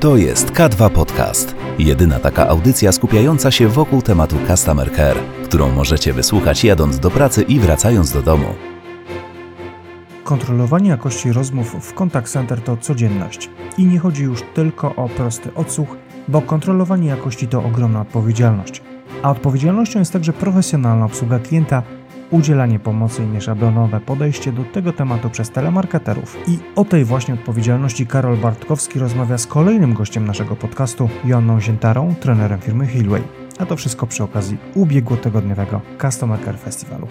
To jest K2 Podcast. Jedyna taka audycja skupiająca się wokół tematu Customer Care, którą możecie wysłuchać jadąc do pracy i wracając do domu. Kontrolowanie jakości rozmów w contact center to codzienność. I nie chodzi już tylko o prosty odsłuch, bo kontrolowanie jakości to ogromna odpowiedzialność. A odpowiedzialnością jest także profesjonalna obsługa klienta – udzielanie pomocy i nieszablonowe podejście do tego tematu przez telemarketerów. I o tej właśnie odpowiedzialności Karol Bartkowski rozmawia z kolejnym gościem naszego podcastu, Joanną Ziętarą, trenerem firmy Hillway. A to wszystko przy okazji ubiegłotygodniowego Customer Care Festiwalu.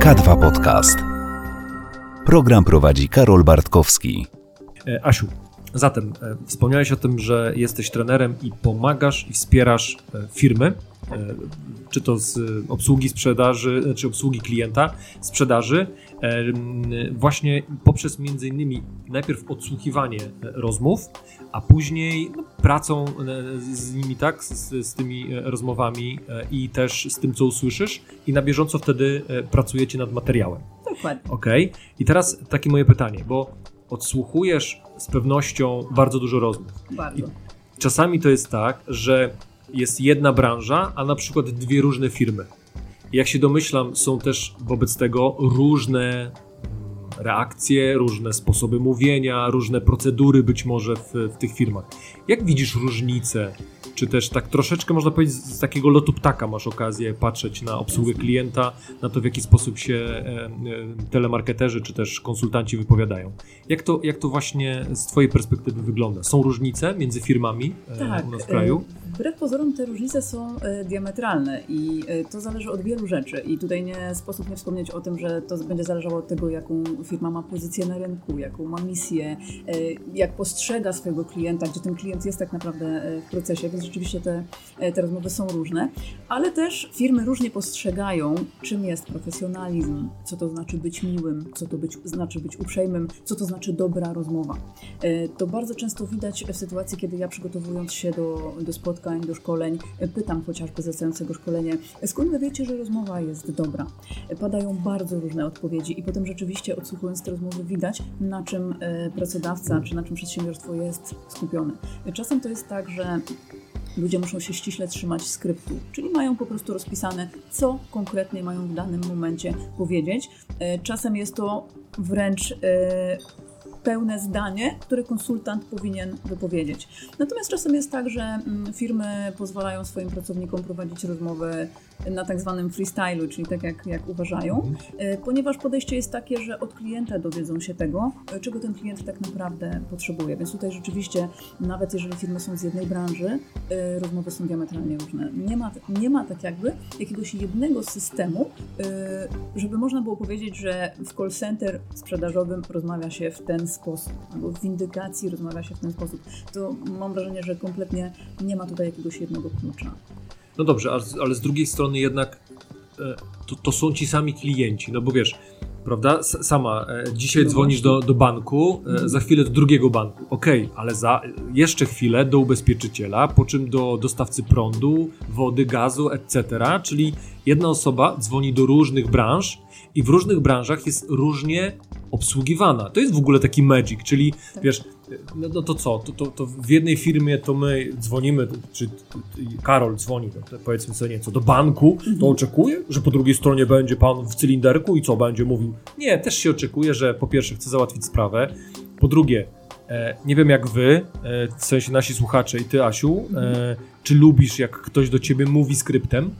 K2 Podcast. Program prowadzi Karol Bartkowski. E, Asiu, Zatem e, wspomniałeś o tym, że jesteś trenerem i pomagasz i wspierasz e, firmy, e, czy to z obsługi sprzedaży, czy obsługi klienta, sprzedaży, właśnie poprzez między innymi najpierw odsłuchiwanie rozmów, a później no, pracą z nimi, tak, z, z tymi rozmowami i też z tym, co usłyszysz i na bieżąco wtedy pracujecie nad materiałem. Dokładnie. Okej. Okay. I teraz takie moje pytanie, bo odsłuchujesz z pewnością bardzo dużo rozmów. Bardzo. I czasami to jest tak, że jest jedna branża, a na przykład dwie różne firmy. Jak się domyślam, są też wobec tego różne mm, reakcje, różne sposoby mówienia, różne procedury być może w, w tych firmach. Jak widzisz różnice czy też tak troszeczkę można powiedzieć z takiego lotu ptaka masz okazję patrzeć na obsługę klienta, na to w jaki sposób się e, e, telemarketerzy czy też konsultanci wypowiadają. Jak to, jak to właśnie z Twojej perspektywy wygląda? Są różnice między firmami e, tak, u nas w kraju? Wbrew pozorom te różnice są diametralne i to zależy od wielu rzeczy i tutaj nie sposób nie wspomnieć o tym, że to będzie zależało od tego, jaką firma ma pozycję na rynku, jaką ma misję, jak postrzega swojego klienta, gdzie ten klient jest tak naprawdę w procesie, więc rzeczywiście te, e, te rozmowy są różne, ale też firmy różnie postrzegają, czym jest profesjonalizm, co to znaczy być miłym, co to być, znaczy być uprzejmym, co to znaczy dobra rozmowa. E, to bardzo często widać w sytuacji, kiedy ja przygotowując się do, do spotkań, do szkoleń, e, pytam chociażby zlecającego szkolenie, skąd wy wiecie, że rozmowa jest dobra? Padają bardzo różne odpowiedzi i potem rzeczywiście odsłuchując te rozmowy widać, na czym pracodawca czy na czym przedsiębiorstwo jest skupione. Czasem to jest tak, że ludzie muszą się ściśle trzymać skryptu, czyli mają po prostu rozpisane, co konkretnie mają w danym momencie powiedzieć. E, czasem jest to wręcz e, pełne zdanie, które konsultant powinien wypowiedzieć. Natomiast czasem jest tak, że mm, firmy pozwalają swoim pracownikom prowadzić rozmowy na tak zwanym freestylu, czyli tak jak, jak uważają, mhm. e, ponieważ podejście jest takie, że od klienta dowiedzą się tego, e, czego ten klient tak naprawdę potrzebuje. Więc tutaj rzeczywiście, nawet jeżeli firmy są z jednej branży, e, rozmowy są diametralnie różne. Nie ma, nie ma tak jakby jakiegoś jednego systemu, żeby można było powiedzieć, że w call center sprzedażowym rozmawia się w ten sposób, albo w windykacji rozmawia się w ten sposób. To mam wrażenie, że kompletnie nie ma tutaj jakiegoś jednego klucza. No dobrze, ale z drugiej strony jednak e, to, to są ci sami klienci, no bo wiesz, prawda? Sama, e, dzisiaj no dzwonisz do, do banku, mhm. za chwilę do drugiego banku. Okej, okay, ale za jeszcze chwilę do ubezpieczyciela, po czym do dostawcy prądu, wody, gazu, etc. Czyli jedna osoba dzwoni do różnych branż i w różnych branżach jest różnie obsługiwana. To jest w ogóle taki magic, czyli wiesz, no, no to co, to, to, to, w jednej firmie to my dzwonimy, czy Karol dzwoni, to, to powiedzmy sobie nieco, do banku, to mhm. oczekuje, że po drugiej stronie będzie pan w cylinderku i co, będzie mówił? Nie, też się oczekuje, że po pierwsze chce załatwić sprawę, po drugie, e, nie wiem jak wy, e, w sensie nasi słuchacze i ty Asiu, e, czy lubisz jak ktoś do ciebie mówi skryptem?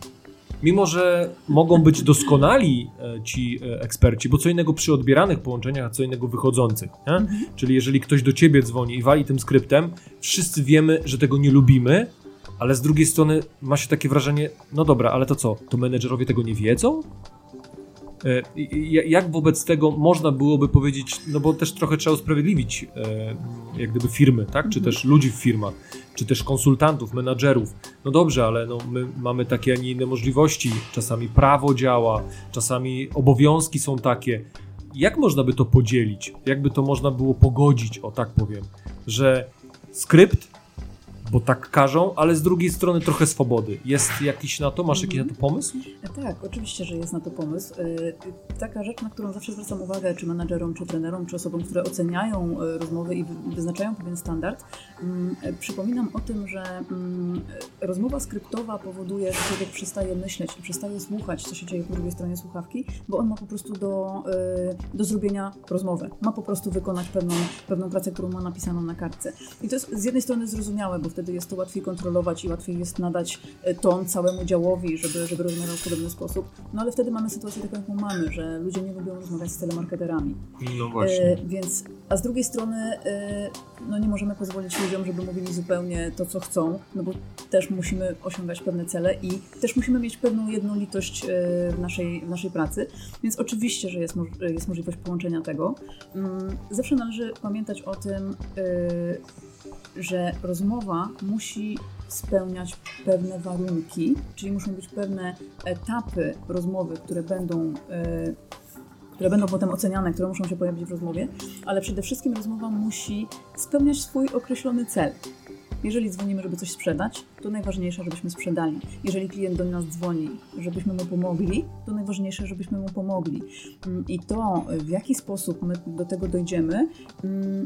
Mimo że mogą być doskonali e, ci e, eksperci, bo co innego przy odbieranych połączeniach, a co innego wychodzących. Mhm. Czyli jeżeli ktoś do ciebie dzwoni i wali tym skryptem, wszyscy wiemy, że tego nie lubimy, ale z drugiej strony ma się takie wrażenie, no dobra, ale to co, to menedżerowie tego nie wiedzą? E, jak wobec tego można byłoby powiedzieć, no bo też trochę trzeba usprawiedliwić jak gdyby firmy, tak? czy też ludzi w firmach, czy też konsultantów, menadżerów. No dobrze, ale no my mamy takie, a nie inne możliwości. Czasami prawo działa, czasami obowiązki są takie. Jak można by to podzielić? Jakby to można było pogodzić, o tak powiem, że skrypt bo tak każą, ale z drugiej strony trochę swobody. Jest jakiś na to, masz jakiś na to pomysł? Tak, oczywiście, że jest na to pomysł. Y, taka rzecz, na którą zawsze zwracam uwagę, czy menadżerom, czy trenerom, czy osobom, które oceniają y, rozmowy i wyznaczają pewien standard, mm, przypominam o tym, że mm, rozmowa skryptowa powoduje, że człowiek przestaje myśleć i przestaje słuchać, co się dzieje po drugiej stronie słuchawki, bo on ma po prostu do, y, do zrobienia rozmowę. Ma po prostu wykonać pewną, pewną pracę, którą ma napisaną na kartce. I to jest z jednej strony zrozumiałe, bo wtedy jest to łatwiej kontrolować i łatwiej jest nadać e, ton całemu działowi, żeby, żeby rozmawiał w podobny sposób. No ale wtedy mamy sytuację taką, jaką mamy, że ludzie nie lubią rozmawiać z telemarketerami. No właśnie. E, więc, a z drugiej strony e, no nie możemy pozwolić ludziom, żeby mówili zupełnie to, co chcą, no bo też musimy osiągać pewne cele i też musimy mieć pewną jednolitość e, w naszej, w naszej pracy. Więc oczywiście, że jest, jest możliwość połączenia tego. Mm, zawsze należy pamiętać o tym, e, że rozmowa musi spełniać pewne warunki, czyli muszą być pewne etapy rozmowy, które będą, e, które będą potem oceniane, które muszą się pojawić w rozmowie, ale przede wszystkim rozmowa musi spełniać swój określony cel. Jeżeli dzwonimy, żeby coś sprzedać, to najważniejsze, żebyśmy sprzedali. Jeżeli klient do nas dzwoni, żebyśmy mu pomogli, to najważniejsze, żebyśmy mu pomogli. Mm, I to, w jaki sposób my do tego dojdziemy, mm,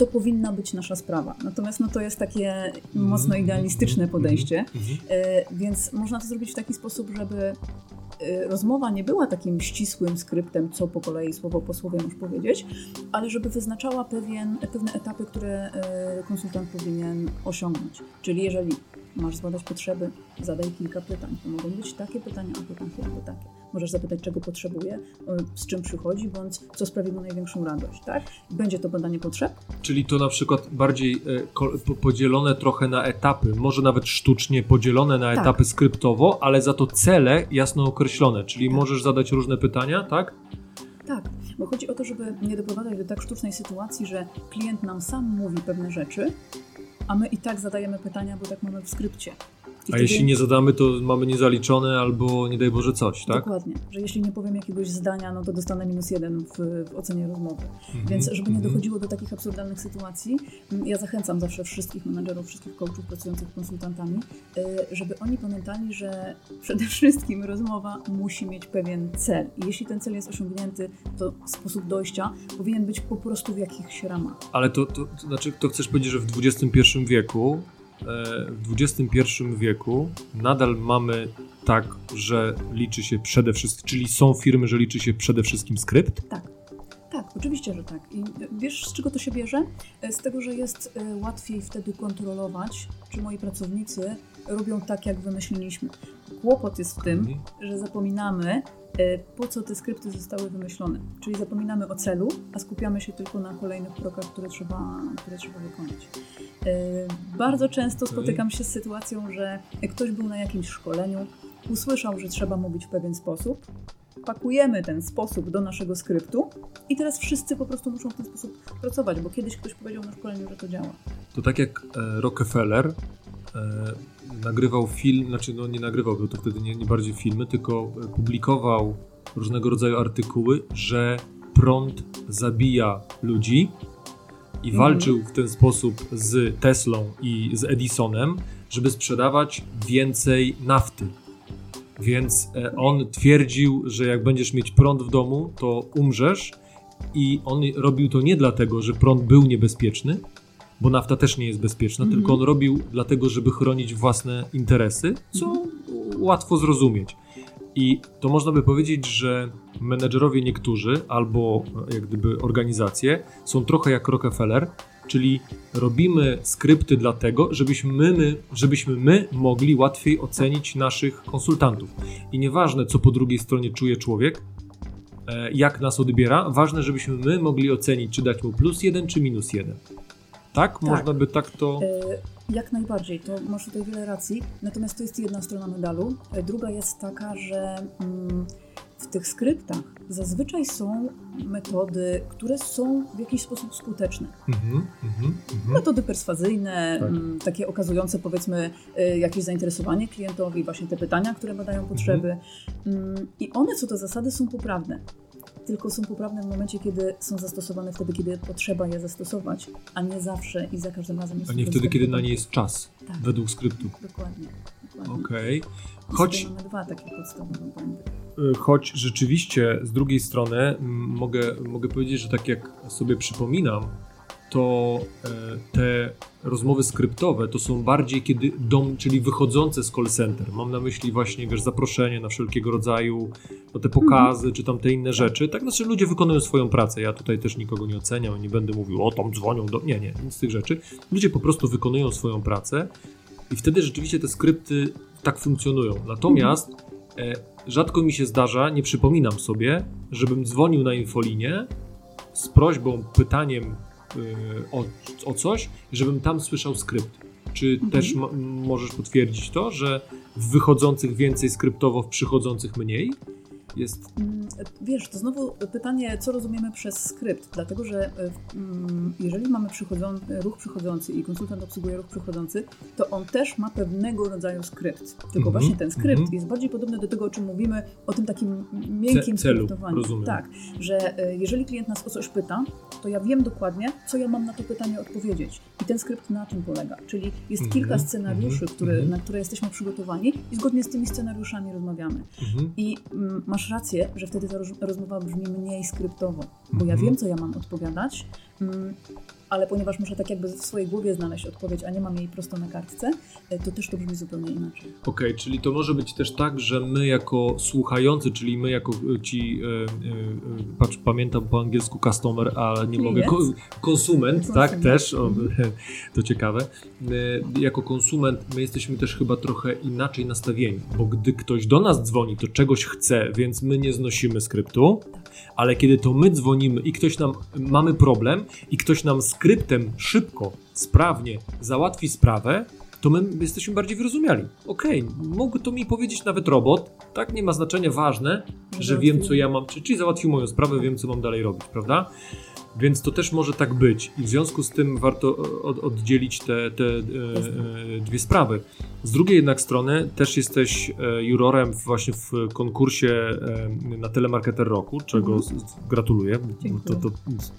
to powinna być nasza sprawa. Natomiast no, to jest takie mocno mhm. idealistyczne mhm. podejście, mhm. E, więc można to zrobić w taki sposób, żeby e, rozmowa nie była takim ścisłym skryptem, co po kolei słowo po słowie możesz powiedzieć, ale żeby wyznaczała pewien, pewne etapy, które e, konsultant powinien osiągnąć. Czyli jeżeli masz zbadać potrzeby, zadaj kilka pytań. To mogą być takie pytania, a albo takie. Możesz zapytać, czego potrzebuje, z czym przychodzi, bądź co sprawi mu największą radość, tak? Będzie to badanie potrzeb. Czyli to na przykład bardziej e, podzielone trochę na etapy, może nawet sztucznie podzielone na tak. etapy skryptowo, ale za to cele jasno określone, czyli tak. możesz zadać różne pytania, tak? Tak, bo chodzi o to, żeby nie doprowadzać do tak sztucznej sytuacji, że klient nam sam mówi pewne rzeczy, a my i tak zadajemy pytania, bo tak mamy w skrypcie. I a jeśli nie zadamy, to mamy niezaliczone albo nie daj Boże coś, tak? Dokładnie, że jeśli nie powiem jakiegoś zdania, no to dostanę minus jeden w, w ocenie rozmowy. Mm -hmm. Więc żeby nie mhm. dochodziło do takich absurdalnych sytuacji, mm, ja zachęcam zawsze wszystkich menadżerów, wszystkich coachów pracujących konsultantami, y, żeby oni pamiętali, że przede wszystkim rozmowa musi mieć pewien cel. I jeśli ten cel jest osiągnięty, to sposób dojścia powinien być po prostu w jakichś ramach. Ale to, to, to znaczy, to chcesz powiedzieć, że w XXI wieku w XXI wieku nadal mamy tak, że liczy się przede wszystkim, czyli są firmy, że liczy się przede wszystkim skrypt? Tak. Tak, oczywiście, że tak. I wiesz, z czego to się bierze? E, z tego, że jest e, łatwiej wtedy kontrolować, czy moi pracownicy robią tak, jak wymyśliliśmy. Kłopot jest w tym, mhm. że zapominamy, po co te skrypty zostały wymyślone. Czyli zapominamy o celu, a skupiamy się tylko na kolejnych krokach, które trzeba, które trzeba wykonać. Y, bardzo często spotykam się z sytuacją, że ktoś był na jakimś szkoleniu, usłyszał, że trzeba mówić w pewien sposób, pakujemy ten sposób do naszego skryptu i teraz wszyscy po prostu muszą w ten sposób pracować, bo kiedyś ktoś powiedział na szkoleniu, że to działa. To tak jak e, Rockefeller e, nagrywał film, znaczy no nie nagrywał, bo to wtedy nie, nie bardziej filmy, tylko e, publikował różnego rodzaju artykuły, że prąd zabija ludzi, i mhm. walczył w ten sposób z Teslą i z Edisonem, żeby sprzedawać więcej nafty. Więc e, on twierdził, że jak będziesz mieć prąd w domu, to umrzesz. I on robił to nie dlatego, że prąd był niebezpieczny, bo nafta też nie jest bezpieczna, mm -hmm. tylko on robił dlatego, żeby chronić własne interesy, co mm -hmm. łatwo zrozumieć. I to można by powiedzieć, że menedżerowie niektórzy, albo jak gdyby organizacje, są trochę jak Rockefeller, czyli robimy skrypty dlatego, żebyśmy my, żebyśmy my mogli łatwiej ocenić naszych konsultantów. I nieważne, co po drugiej stronie czuje człowiek, e, jak nas odbiera, ważne, żebyśmy my mogli ocenić, czy dać mu plus jeden, czy minus jeden. Tak? tak. Można by tak to. E, jak najbardziej, to masz tutaj wiele racji. Natomiast to jest jedna strona medalu. E, druga jest taka, że mm, w tych skryptach zazwyczaj są metody, które są w jakiś sposób skuteczne. Mm-hmm, mm-hmm. Metody perswazyjne, tak. m, mm, takie okazujące powiedzmy y, jakieś zainteresowanie klientowi, właśnie te pytania, które badają potrzeby. Mm-hmm. I one co do zasady są poprawne. Tylko są poprawne w momencie, kiedy są zastosowane wtedy, kiedy potrzeba je zastosować, a nie zawsze i za każdym razem. A nie wtedy, kiedy na nie jest czas, Tak. według skryptu. Dokładnie. dokładnie. Okej. I Choć, mamy dwa takie podstawowe błędy. y, choć rzeczywiście z drugiej strony mogę, mogę powiedzieć, że tak jak sobie przypominam, to e, te rozmowy skryptowe to są bardziej kiedy dom, czyli wychodzące z call center. Mam na myśli właśnie, wiesz, zaproszenie na wszelkiego rodzaju, no te pokazy, czy tam te inne rzeczy. Tak, znaczy ludzie wykonują swoją pracę. Ja tutaj też nikogo nie oceniam, nie będę mówił, o tam dzwonią do... Nie, nie, nic z tych rzeczy. Ludzie po prostu wykonują swoją pracę i wtedy rzeczywiście te skrypty tak funkcjonują. Natomiast e, rzadko mi się zdarza, nie przypominam sobie, żebym dzwonił na infolinię z prośbą, pytaniem o, o coś, żebym tam słyszał skrypt. Czy też ma, możesz potwierdzić to, że w wychodzących więcej skryptowo, w przychodzących mniej? Jest. Mm, Wiesz, to znowu pytanie, co rozumiemy przez skrypt, dlatego że e, mm, jeżeli mamy przychodzą, ruch przychodzący i konsultant obsługuje ruch przychodzący, to on też ma pewnego rodzaju skrypt. Tylko Mhm, właśnie ten skrypt mhm. jest bardziej podobny do tego, o czym mówimy, o tym takim miękkim Ce- celu, rozumiem. Tak, że e, jeżeli klient nas o coś pyta, to ja wiem dokładnie, co ja mam na to pytanie odpowiedzieć. I ten skrypt na czym polega? Czyli jest Mhm, kilka scenariuszy, mhm, mhm. na które jesteśmy przygotowani i zgodnie z tymi scenariuszami rozmawiamy. Mhm. I mm, masz rację, że wtedy ta roz- rozmowa brzmi mniej skryptowo, bo ja Mhm. wiem, co ja mam odpowiadać, mm, ale ponieważ muszę tak jakby w swojej głowie znaleźć odpowiedź, a nie mam jej prosto na kartce, e, to też to brzmi zupełnie inaczej. Okej, czyli to może być też tak, że my jako słuchający, czyli my jako e, ci, e, patrz, pamiętam po angielsku customer, ale nie mogę, ko, konsument, tak, też, o, to ciekawe. Jako konsument my jesteśmy też chyba trochę inaczej nastawieni, bo gdy ktoś do nas dzwoni, to czegoś chce, więc my nie znosimy skryptu, ale kiedy to my dzwonimy i ktoś nam, mamy problem i ktoś nam skryptem szybko, sprawnie załatwi sprawę, to my jesteśmy bardziej wyrozumiali. Okej, mógł to mi powiedzieć nawet robot, tak, nie ma znaczenia, ważne, Że wiem, co ja mam, czy- czyli załatwił moją sprawę, wiem, co mam dalej robić, prawda? Więc to też może tak być i w związku z tym warto od, oddzielić te, te e, e, dwie sprawy. Z drugiej jednak strony też jesteś e, jurorem właśnie w konkursie e, na Telemarketer Roku, czego Mhm. gratuluję. To, to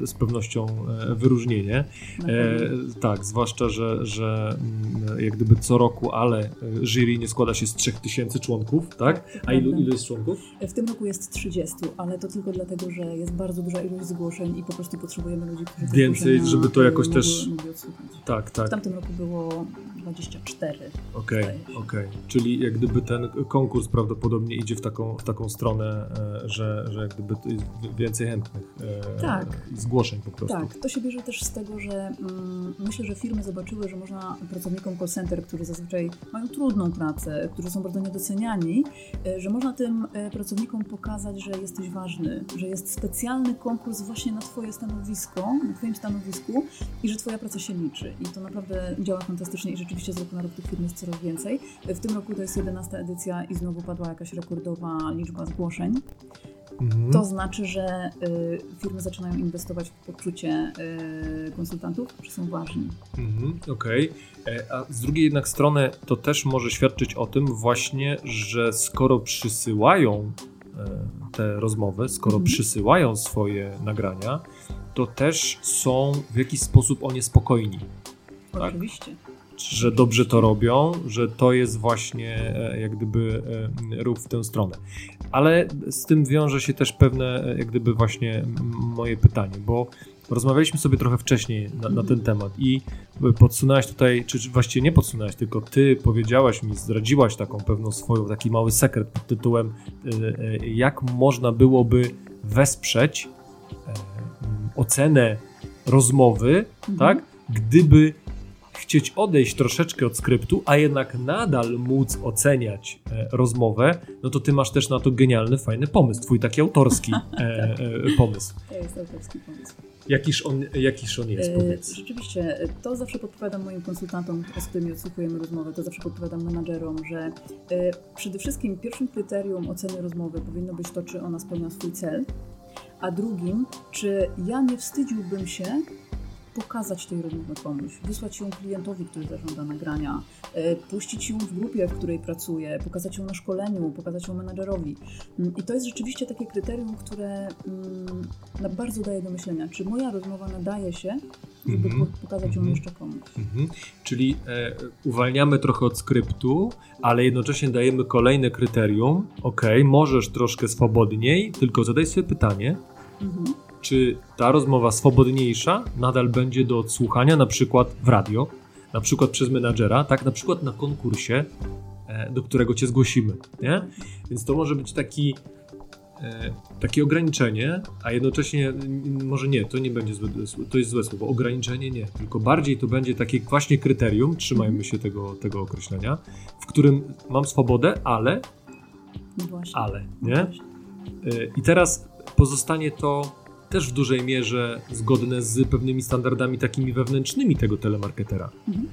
z, pewnością e, wyróżnienie. E, tak, zwłaszcza, że, że mm, jak gdyby co roku, ale e, jury nie składa się z 3000 członków, tak? A ilu, ilu jest członków? W tym roku jest 30, ale to tylko dlatego, że jest bardzo duża ilość zgłoszeń i po prostu potrzebujemy ludzi, którzy te Więcej, żeby to jakoś też- odsłuchać. Tak, W tak. tamtym roku było 24. Okej, się. okej. Czyli jak gdyby ten konkurs prawdopodobnie idzie w taką, w taką stronę, e, że, że jak gdyby więcej chętnych e, Tak. zgłoszeń po prostu. Tak, to się bierze też z tego, że mm, myślę, że firmy zobaczyły, że można pracownikom call center, którzy zazwyczaj mają trudną pracę, którzy są bardzo niedoceniani, e, że można tym pracownikom pokazać, że jesteś ważny, że jest specjalny konkurs właśnie na Twoje stanowisko, na Twoim stanowisku i że Twoja praca się liczy. I to naprawdę działa fantastycznie i rzeczywiście z roku na rok tych firm jest coraz więcej. W tym roku to jest 11 edycja i znowu padła jakaś rekordowa liczba zgłoszeń. Mhm. To znaczy, że y, firmy zaczynają inwestować w poczucie y, konsultantów, że są ważni. Mhm, Okej. E, A z drugiej jednak strony to też może świadczyć o tym właśnie, że skoro przysyłają e, te rozmowy, skoro Mhm. przysyłają swoje nagrania, to też są w jakiś sposób oni spokojni. Tak. Oczywiście. że dobrze to robią, że to jest właśnie e, jak gdyby e, ruch w tę stronę. Ale z tym wiąże się też pewne e, jak gdyby właśnie moje pytanie, bo rozmawialiśmy sobie trochę wcześniej na, na ten temat i podsunęłaś tutaj, czy czy właściwie nie podsunęłaś, tylko ty powiedziałaś mi, zdradziłaś taką pewną swoją, taki mały sekret pod tytułem e, e, jak można byłoby wesprzeć e, m, ocenę rozmowy, Mhm. tak, gdyby chcieć odejść troszeczkę od skryptu, a jednak nadal móc oceniać e, rozmowę, no to ty masz też na to genialny, fajny pomysł, twój taki autorski e, e, pomysł. To jest autorski pomysł. Jakiż on, jakiż on jest, E, powiedz. Rzeczywiście, to zawsze podpowiadam moim konsultantom, z którymi odsłuchujemy rozmowę, to zawsze podpowiadam menadżerom, że e, przede wszystkim pierwszym kryterium oceny rozmowy powinno być to, czy ona spełnia swój cel, a drugim, czy ja nie wstydziłbym się pokazać tej rozmowy komuś, wysłać ją klientowi, który zażąda nagrania, e, puścić ją w grupie, w której pracuje, pokazać ją na szkoleniu, pokazać ją menadżerowi. Mm, I to jest rzeczywiście takie kryterium, które mm, bardzo daje do myślenia, czy moja rozmowa nadaje się, żeby Mhm. po- pokazać ją Mhm. jeszcze komuś. Mhm. Czyli e, uwalniamy trochę od skryptu, ale jednocześnie dajemy kolejne kryterium. Ok, możesz troszkę swobodniej, tylko zadaj sobie pytanie, Mhm. Czy ta rozmowa swobodniejsza nadal będzie do odsłuchania, na przykład w radio, na przykład przez menadżera, tak, na przykład na konkursie, e, do którego cię zgłosimy, nie? Więc to może być taki, e, takie ograniczenie, a jednocześnie mm, może nie, to nie będzie złe, to jest złe słowo, ograniczenie nie, tylko bardziej to będzie takie właśnie kryterium, trzymajmy się tego, tego określenia, w którym mam swobodę, ale, No ale, No nie? Y, I teraz pozostanie to też w dużej mierze zgodne z pewnymi standardami takimi wewnętrznymi tego telemarketera. Mhm.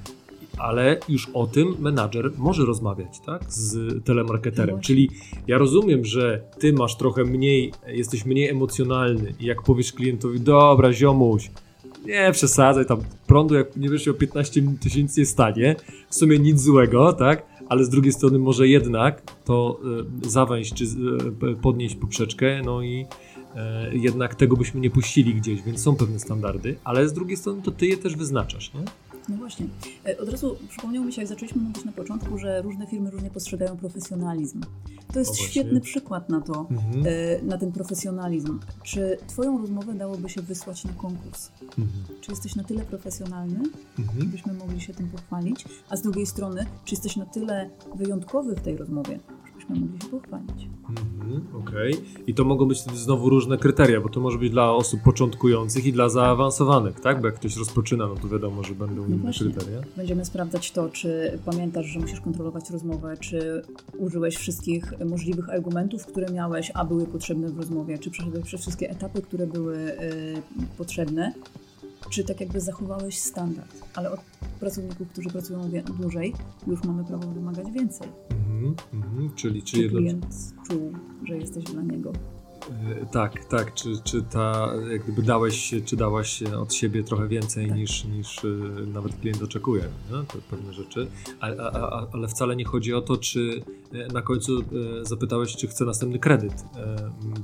Ale już o tym menadżer może rozmawiać, tak? Z No telemarketerem. właśnie. Czyli ja rozumiem, że ty masz trochę mniej, jesteś mniej emocjonalny i jak powiesz klientowi, dobra, ziomuś, nie przesadzaj, tam prądu jak nie wiesz o 15 tysięcy nie stanie, w sumie nic złego, tak? Ale z drugiej strony może jednak to y, czy y, podnieść poprzeczkę, no i jednak tego byśmy nie puścili gdzieś, więc są pewne standardy, ale z drugiej strony to ty je też wyznaczasz, nie? No właśnie. E, Od razu przypomniało mi się, jak zaczęliśmy mówić na początku, że różne firmy różnie postrzegają profesjonalizm. To jest świetny przykład na to, Mhm. e, na ten profesjonalizm. Czy Twoją rozmowę dałoby się wysłać na konkurs? Mhm. Czy jesteś na tyle profesjonalny, Mhm. byśmy mogli się tym pochwalić? A z drugiej strony, czy jesteś na tyle wyjątkowy w tej rozmowie, żebyśmy mogli się pochwalić? Mhm, Okej. I to mogą być wtedy znowu różne kryteria, bo to może być dla osób początkujących i dla zaawansowanych, tak? Bo jak ktoś rozpoczyna, no to wiadomo, że będą No inne właśnie. kryteria. Będziemy sprawdzać to, czy pamiętasz, że musisz kontrolować rozmowę, czy użyłeś wszystkich możliwych argumentów, które miałeś, a były potrzebne w rozmowie, czy przeszedłeś przez wszystkie etapy, które były y, potrzebne, czy tak jakby zachowałeś standard. Ale od pracowników, którzy pracują dłużej, już mamy prawo wymagać więcej. Mhm, mhm. Czyli czy Czy jedno... klient czuł, że jesteś dla niego. E, Tak, tak. Czy, czy ta, jak gdyby dałeś, się- czy dałaś się od siebie trochę więcej Tak. niż, niż e, nawet klient oczekuje, nie? to pewne rzeczy. A, a, a, ale wcale nie chodzi o to, czy e, na końcu zapytałeś, czy chce następny kredyt,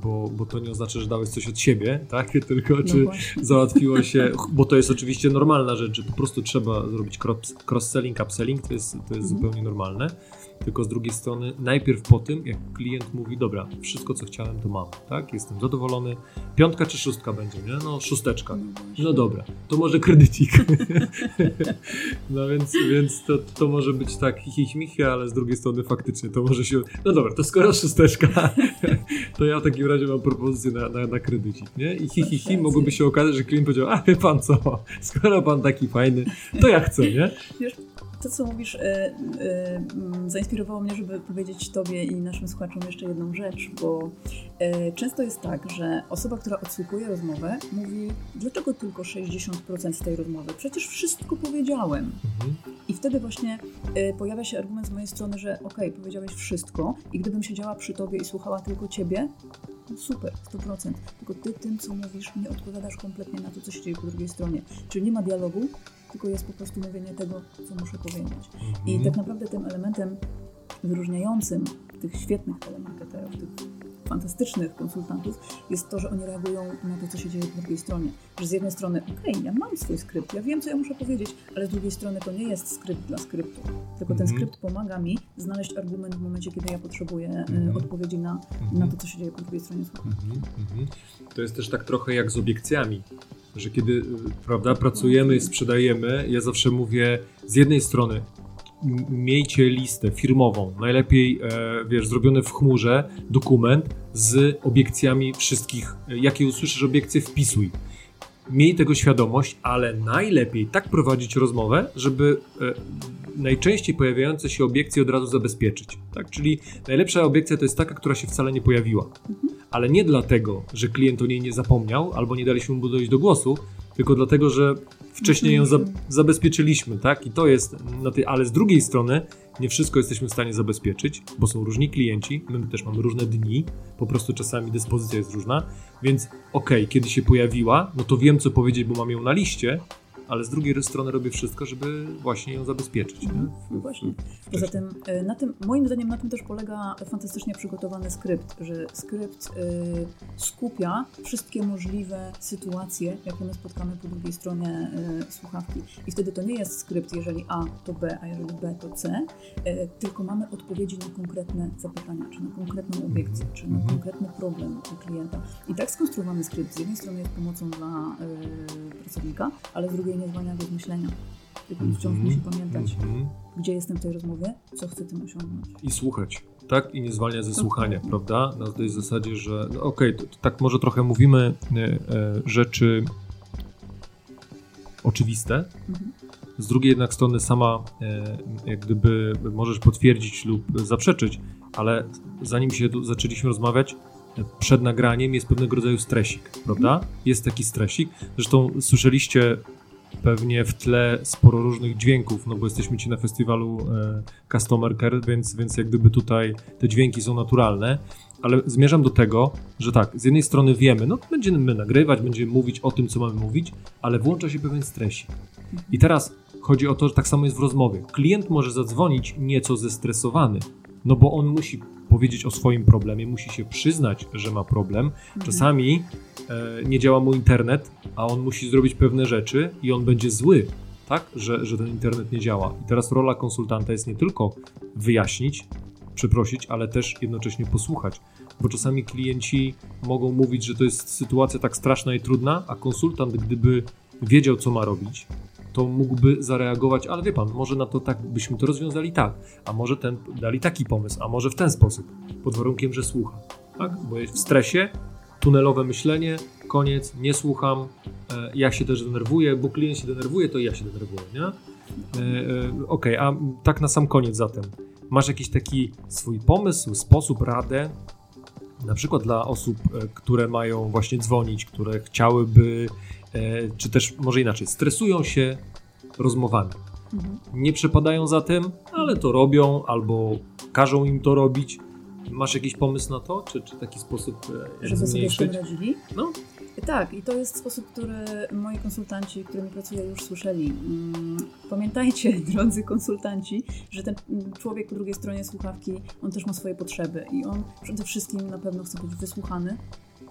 bo, bo to nie oznacza, że dałeś coś od siebie, tak? Tylko No czy właśnie. załatwiło się, bo to jest oczywiście normalna rzecz, że po prostu trzeba zrobić cross- cross-selling, upselling, to jest, to jest Mhm. zupełnie normalne. Tylko z drugiej strony, najpierw po tym, jak klient mówi, dobra, wszystko co chciałem, to mam, tak? Jestem zadowolony. Piątka czy szóstka będzie, nie? No, szósteczka. No. No dobra, to może kredycik. no więc, więc to, to może być tak hichimichy, ale z drugiej strony faktycznie to może się... No dobra, to skoro szósteczka, to ja w takim razie mam propozycję na, na, na kredycik, nie? I hi, hi, mogłoby się okazać, że klient powiedział, a wie pan co, skoro pan taki fajny, to ja chcę, nie? To, co mówisz, y, y, mm, zainspirowało mnie, żeby powiedzieć Tobie i naszym słuchaczom jeszcze jedną rzecz, bo y, często jest tak, że osoba, która odsłuchuje rozmowę, mówi, dlaczego tylko 60% z tej rozmowy? Przecież wszystko powiedziałem. Mhm. I wtedy właśnie pojawia się argument z mojej strony, że okej, powiedziałeś wszystko i gdybym siedziała przy Tobie i słuchała tylko Ciebie, no super, 100%. Tylko Ty tym, co mówisz, nie odpowiadasz kompletnie na to, co się dzieje po drugiej stronie. Czyli nie ma dialogu, tylko jest po prostu mówienie tego, co muszę powiedzieć. I Mhm. tak naprawdę tym elementem wyróżniającym tych świetnych telemarketerów, tych fantastycznych konsultantów jest to, że oni reagują na to, co się dzieje po drugiej stronie. Że z jednej strony, okej, ja mam swój skrypt, ja wiem, co ja muszę powiedzieć, ale z drugiej strony to nie jest skrypt dla skryptu. Tylko ten Mhm. skrypt pomaga mi znaleźć argument w momencie, kiedy ja potrzebuję e, Mhm. odpowiedzi na, Mhm. na to, co się dzieje po drugiej stronie. Mhm, mhm. To jest też tak trochę jak z obiekcjami, że kiedy y, prawda, pracujemy i sprzedajemy, ja zawsze mówię z jednej strony miejcie listę firmową, najlepiej e, wiesz, zrobiony w chmurze dokument z obiekcjami wszystkich, e, jakie usłyszysz obiekcje wpisuj. Miej tego świadomość, ale najlepiej tak prowadzić rozmowę, żeby e, najczęściej pojawiające się obiekcje od razu zabezpieczyć. Tak? Czyli najlepsza obiekcja to jest taka, która się wcale nie pojawiła ale nie dlatego, że klient o niej nie zapomniał albo nie daliśmy mu dojść do głosu, tylko dlatego, że wcześniej ją za zabezpieczyliśmy, tak? I to jest na tej, ale z drugiej strony nie wszystko jesteśmy w stanie zabezpieczyć, bo są różni klienci, my też mamy różne dni, po prostu czasami dyspozycja jest różna, więc okej, kiedy się pojawiła, no to wiem co powiedzieć, bo mam ją na liście, ale z drugiej strony robię wszystko, żeby właśnie ją zabezpieczyć. Mhm. No właśnie. Poza tym, e, na tym, moim zdaniem na tym też polega fantastycznie przygotowany skrypt, że skrypt y, skupia wszystkie możliwe sytuacje, jakie my spotkamy po drugiej stronie y, słuchawki. I wtedy to nie jest skrypt, jeżeli A to B, a jeżeli B to C, y, tylko mamy odpowiedzi na konkretne zapytania, czy na konkretną obiekcję, czy na Mhm. konkretny problem klienta. I tak skonstruowany skrypt z jednej strony jest pomocą dla y, pracownika, ale z drugiej nie zwalnia go z myślenia. Tylko wciąż musi pamiętać, Mhm. gdzie jestem w tej rozmowie, co chcę tym osiągnąć. I słuchać, tak? I nie zwalnia ze słuchania, prawda? Na tej zasadzie, że no okej, to tak może trochę mówimy e, e, rzeczy oczywiste, Mhm. z drugiej jednak strony sama e, jak gdyby możesz potwierdzić lub zaprzeczyć, ale zanim się zaczęliśmy rozmawiać, e, przed nagraniem jest pewnego rodzaju stresik, prawda? Jest taki stresik. Zresztą słyszeliście pewnie w tle sporo różnych dźwięków, no bo jesteśmy ci na festiwalu e, Customer Care, więc, więc jak gdyby tutaj te dźwięki są naturalne, ale zmierzam do tego, że tak, z jednej strony wiemy, no będziemy nagrywać, będziemy mówić o tym, co mamy mówić, ale włącza się pewien stresik. I teraz chodzi o to, że tak samo jest w rozmowie. Klient może zadzwonić nieco zestresowany, no bo on musi powiedzieć o swoim problemie, musi się przyznać, że ma problem. Czasami e, nie działa mu internet, a on musi zrobić pewne rzeczy i on będzie zły, tak, że, że ten internet nie działa. I teraz rola konsultanta jest nie tylko wyjaśnić, przeprosić, ale też jednocześnie posłuchać. Bo czasami klienci mogą mówić, że to jest sytuacja tak straszna i trudna, a konsultant, gdyby wiedział, co ma robić, to mógłby zareagować, ale wie pan, może na to tak byśmy to rozwiązali tak, a może ten dali taki pomysł, a może w ten sposób, pod warunkiem, że słucha. Tak? Bo jest w stresie, tunelowe myślenie, koniec, nie słucham, e, ja się też denerwuję, bo klient się denerwuje, to ja się denerwuję, nie? E, e, Okej, a tak na sam koniec zatem, masz jakiś taki swój pomysł, sposób, radę, na przykład dla osób, e, które mają właśnie dzwonić, które chciałyby, e, czy też może inaczej, stresują się rozmowami. Mhm. Nie przepadają za tym, ale to robią albo każą im to robić. Masz jakiś pomysł na to? Czy, czy taki sposób e, jak Żeby sobie z zmniejszyć? tym radzili? No. Tak, i to jest sposób, który moi konsultanci, którymi pracuję, już słyszeli. Mm, Pamiętajcie, drodzy konsultanci, że ten człowiek po drugiej stronie słuchawki, on też ma swoje potrzeby i on przede wszystkim na pewno chce być wysłuchany.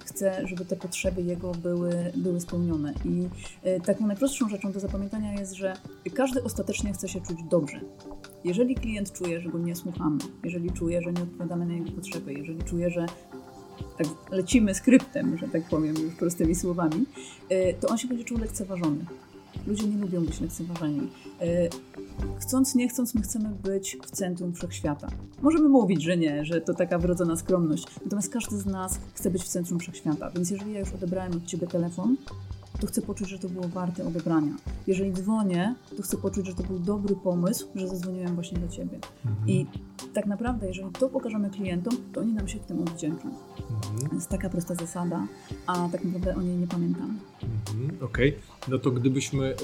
Chce, żeby te potrzeby jego były, były spełnione. I e, taką najprostszą rzeczą do zapamiętania jest, że każdy ostatecznie chce się czuć dobrze. Jeżeli klient czuje, że go nie słuchamy, jeżeli czuje, że nie odpowiadamy na jego potrzeby, jeżeli czuje, że tak lecimy skryptem, że tak powiem już prostymi słowami, y, to on się będzie czuł lekceważony. Ludzie nie lubią być lekceważeni. Y, Chcąc, nie chcąc, my chcemy być w centrum wszechświata. Możemy mówić, że nie, że to taka wrodzona skromność, natomiast każdy z nas chce być w centrum wszechświata. Więc jeżeli ja już odebrałem od ciebie telefon, to chcę poczuć, że to było warte odebrania. Jeżeli dzwonię, to chcę poczuć, że to był dobry pomysł, że zadzwoniłem właśnie do ciebie. Mhm. I tak naprawdę, jeżeli to pokażemy klientom, to oni nam się w tym odwdzięczą. Mhm. To jest taka prosta zasada, a tak naprawdę o niej nie pamiętamy. Mhm, Okej, no to gdybyśmy, e,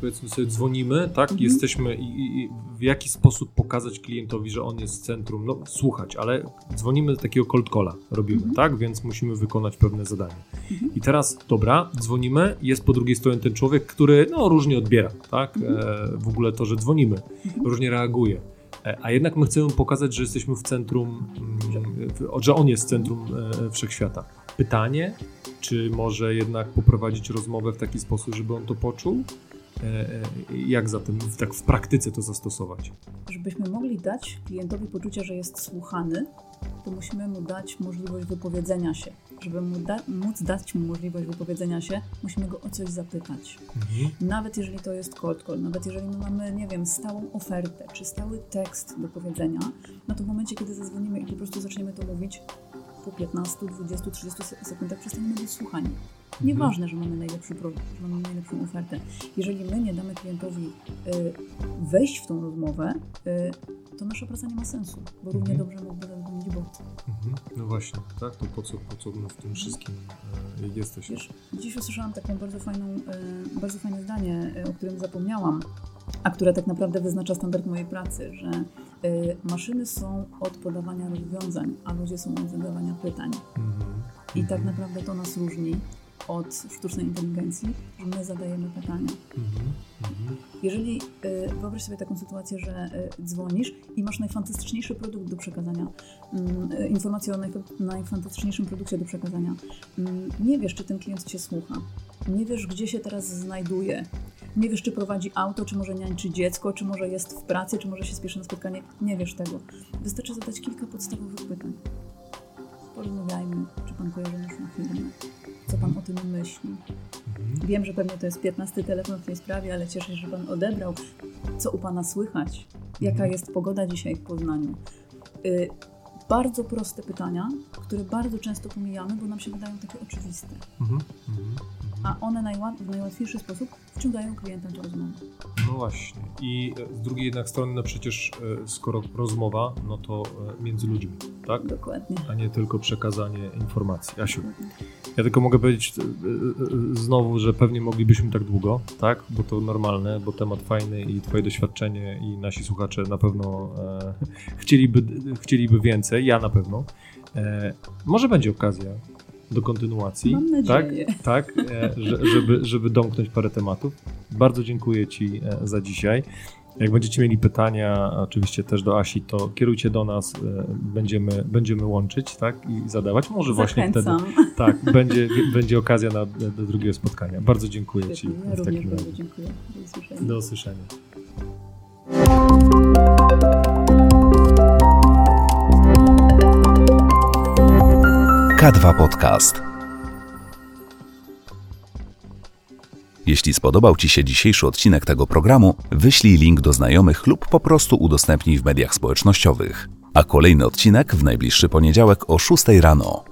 powiedzmy sobie, dzwonimy, tak, Mhm. jesteśmy i, i, i w jaki sposób pokazać klientowi, że on jest w centrum, no słuchać, ale dzwonimy do takiego cold calla, robimy, Mhm. tak, więc musimy wykonać pewne zadanie. Mhm. I teraz, dobra, dzwonimy, jest po drugiej stronie ten człowiek, który, no, różnie odbiera, tak, Mhm. e, w ogóle to, że dzwonimy, Mhm. różnie reaguje. E, A jednak my chcemy pokazać, że jesteśmy w centrum, mm, że on jest w centrum e, wszechświata. Pytanie, czy może jednak poprowadzić rozmowę w taki sposób, żeby on to poczuł? E, e, Jak zatem w- tak w praktyce to zastosować? Żebyśmy mogli dać klientowi poczucie, że jest słuchany, to musimy mu dać możliwość wypowiedzenia się. Żeby mu da- móc dać mu możliwość wypowiedzenia się, musimy go o coś zapytać. Nawet jeżeli to jest cold call, nawet jeżeli my mamy, nie wiem, stałą ofertę, czy stały tekst do powiedzenia, no to w momencie, kiedy zadzwonimy i po prostu zaczniemy to mówić, po 15, 20, 30 se- sekundach przestaniemy być słuchani. Nieważne, że mamy najlepszy produkt, że mamy najlepszą ofertę. Jeżeli my nie damy klientowi y, wejść w tą rozmowę, y, to nasza praca nie ma sensu, bo równie Mhm. dobrze mógłby zadzwonić bot. Mhm. No właśnie, tak? To po co, po co my w tym wszystkim e, jesteś? Wiesz, dziś usłyszałam taką bardzo fajną, e, bardzo fajne zdanie, e, o którym zapomniałam, a które tak naprawdę wyznacza standard mojej pracy, że maszyny są od podawania rozwiązań, a ludzie są od zadawania pytań. Mhm. I tak Mhm. naprawdę to nas różni. Od sztucznej inteligencji, że my zadajemy pytania. Mhm. Mhm. Jeżeli y, wyobraź sobie taką sytuację, że y, dzwonisz i masz najfantastyczniejszy produkt do przekazania, mm, y, informację o najfa- najfantastyczniejszym produkcie do przekazania, mm, nie wiesz, czy ten klient cię słucha, nie wiesz, gdzie się teraz znajduje, nie wiesz, czy prowadzi auto, czy może niańczy dziecko, czy może jest w pracy, czy może się spieszy na spotkanie, nie wiesz tego. Wystarczy zadać kilka podstawowych pytań. Porozmawiajmy, czy pan kojarzy naszą firmę, co pan o tym myśli, Mhm. Wiem, że pewnie to jest 15 telefon w tej sprawie, ale cieszę się, że Pan odebrał. Co u Pana słychać? Jaka Mhm. jest pogoda dzisiaj w Poznaniu? Y, bardzo proste pytania, które bardzo często pomijamy, bo nam się wydają takie oczywiste. Mhm. A one najła- w najłatwiejszy sposób wciągają klienta do rozmowy. No właśnie. I e, z drugiej jednak strony, no przecież e, skoro rozmowa, no to e, między ludźmi, tak? Dokładnie. A nie tylko przekazanie informacji. Asiu, ja tylko mogę powiedzieć znowu, że pewnie moglibyśmy tak długo, tak? Bo to normalne, bo temat fajny i twoje doświadczenie i nasi słuchacze na pewno e, chcieliby, chcieliby więcej, ja na pewno. E, może będzie okazja do kontynuacji. Mam nadzieję. Tak, tak że, żeby, żeby domknąć parę tematów. Bardzo dziękuję Ci e, za dzisiaj. Jak będziecie mieli pytania, oczywiście też do Asi, to kierujcie do nas, e, będziemy, będziemy łączyć tak, i zadawać. Może właśnie wtedy tak, będzie, będzie okazja na, do drugiego spotkania. Bardzo dziękuję Ci. Ja w również takim bardzo razie. dziękuję. Do usłyszenia. Do usłyszenia. K2 Podcast. Jeśli spodobał Ci się dzisiejszy odcinek tego programu, wyślij link do znajomych lub po prostu udostępnij w mediach społecznościowych. A kolejny odcinek w najbliższy poniedziałek o 6 rano.